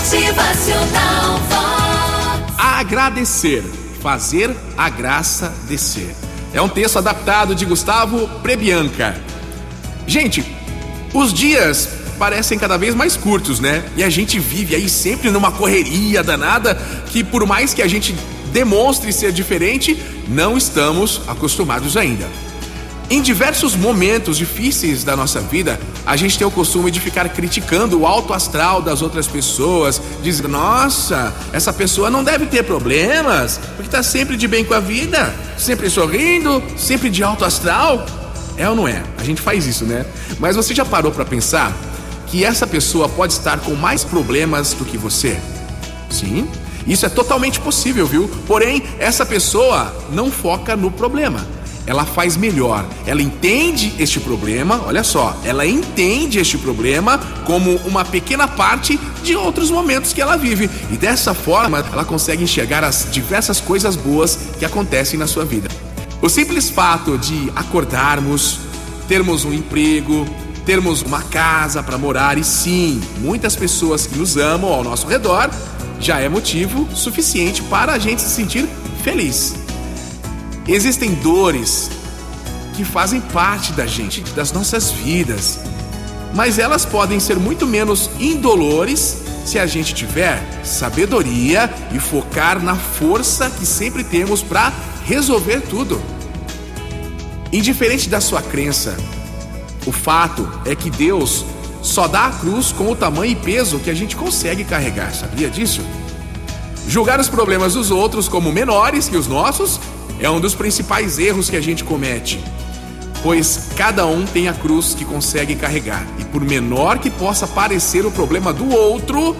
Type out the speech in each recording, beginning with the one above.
Motivacional Vox. Agradecer, fazer a graça descer. É um texto adaptado de Gustavo Prebianca. Gente, os dias parecem cada vez mais curtos, né? E a gente vive aí sempre numa correria danada que, por mais que a gente demonstre ser diferente, não estamos acostumados ainda. Em diversos momentos difíceis da nossa vida, a gente tem o costume de ficar criticando o alto astral das outras pessoas, dizendo: nossa, essa pessoa não deve ter problemas, porque está sempre de bem com a vida, sempre sorrindo, sempre de alto astral. É ou não é? A gente faz isso, né? Mas você já parou para pensar que essa pessoa pode estar com mais problemas do que você? Sim, isso é totalmente possível, viu? Porém, essa pessoa não foca no problema ela faz melhor. Ela entende este problema, olha só, ela entende este problema como uma pequena parte de outros momentos que ela vive. E dessa forma, ela consegue enxergar as diversas coisas boas que acontecem na sua vida. O simples fato de acordarmos, termos um emprego, termos uma casa para morar e sim, muitas pessoas que nos amam ao nosso redor, já é motivo suficiente para a gente se sentir feliz. Existem dores que fazem parte da gente, das nossas vidas, mas elas podem ser muito menos indolores se a gente tiver sabedoria e focar na força que sempre temos para resolver tudo. Indiferente da sua crença, o fato é que Deus só dá a cruz com o tamanho e peso que a gente consegue carregar, sabia disso? Julgar os problemas dos outros como menores que os nossos é um dos principais erros que a gente comete, pois cada um tem a cruz que consegue carregar, e por menor que possa parecer o problema do outro,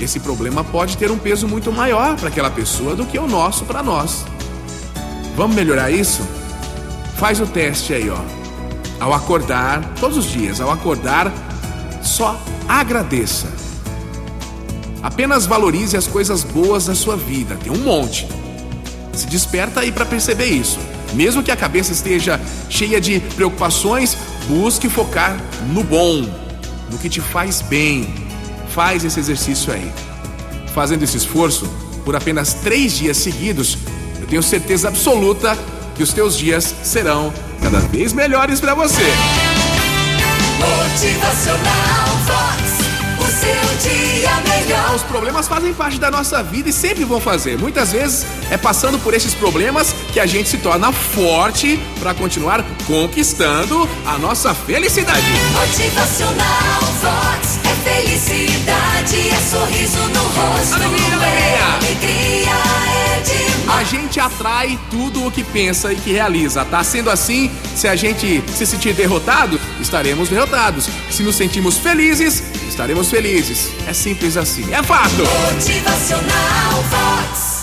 esse problema pode ter um peso muito maior para aquela pessoa do que o nosso para nós. Vamos melhorar isso? Faz o teste aí, ó. Ao acordar, todos os dias, ao acordar, só agradeça. Apenas valorize as coisas boas da sua vida, tem um monte. Se desperta aí para perceber isso. Mesmo que a cabeça esteja cheia de preocupações, busque focar no bom, no que te faz bem. Faz esse exercício aí. Fazendo esse esforço por apenas três dias seguidos, eu tenho certeza absoluta que os teus dias serão cada vez melhores para você. Motivacional seu dia melhor. Os problemas fazem parte da nossa vida e sempre vão fazer. Muitas vezes é passando por esses problemas que a gente se torna forte para continuar conquistando a nossa felicidade. Motivacional Vox é felicidade, é sorriso no rosto, Alegria, gente atrai tudo o que pensa e que realiza. Tá sendo assim, se a gente se sentir derrotado, estaremos derrotados. Se nos sentimos felizes, estaremos felizes. É simples assim. É fato. Motivacional Vox.